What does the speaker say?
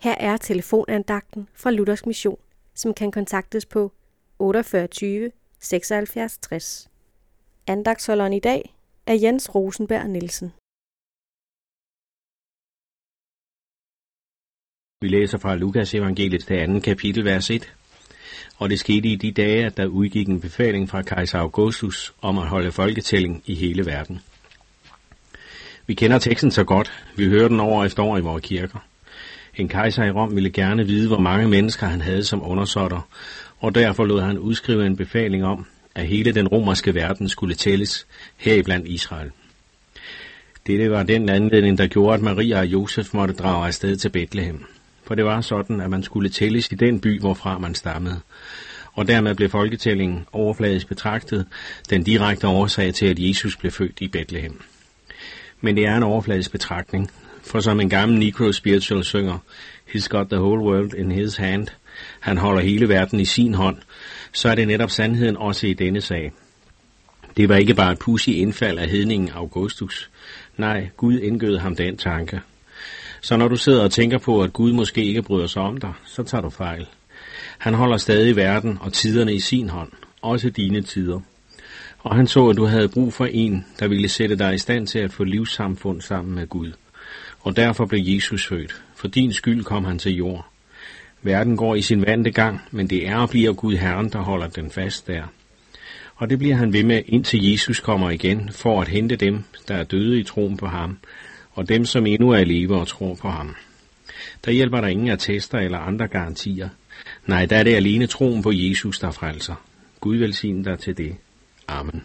Her er telefonandagten fra Luthers Mission, som kan kontaktes på 48 76 60. Andagsholderen i dag er Jens Rosenberg Nielsen. Vi læser fra Lukas evangeliet til anden kapitel, vers 1. Og det skete i de dage, at der udgik en befaling fra kejser Augustus om at holde folketælling i hele verden. Vi kender teksten så godt. Vi hører den over efter år i vores kirker. En kejser i Rom ville gerne vide, hvor mange mennesker han havde som undersåtter, og derfor lod han udskrive en befaling om, at hele den romerske verden skulle tælles, heriblandt Israel. Dette var den anledning, der gjorde, at Maria og Josef måtte drage afsted til Bethlehem. For det var sådan, at man skulle tælles i den by, hvorfra man stammede. Og dermed blev folketællingen overfladisk betragtet den direkte årsag til, at Jesus blev født i Bethlehem. Men det er en overfladisk betragtning, for som en gammel Negro spiritual synger, He's got the whole world in his hand, han holder hele verden i sin hånd, så er det netop sandheden også i denne sag. Det var ikke bare et pussy indfald af hedningen Augustus. Nej, Gud indgød ham den tanke. Så når du sidder og tænker på, at Gud måske ikke bryder sig om dig, så tager du fejl. Han holder stadig verden og tiderne i sin hånd, også dine tider. Og han så, at du havde brug for en, der ville sætte dig i stand til at få livssamfund sammen med Gud. Og derfor blev Jesus født. For din skyld kom han til jord. Verden går i sin vante gang, men det er og bliver Gud Herren, der holder den fast der. Og det bliver han ved med, indtil Jesus kommer igen, for at hente dem, der er døde i troen på ham, og dem, som endnu er i live og tror på ham. Der hjælper der ingen attester eller andre garantier. Nej, der er det alene troen på Jesus, der frelser. Gud velsigne dig til det. Amen.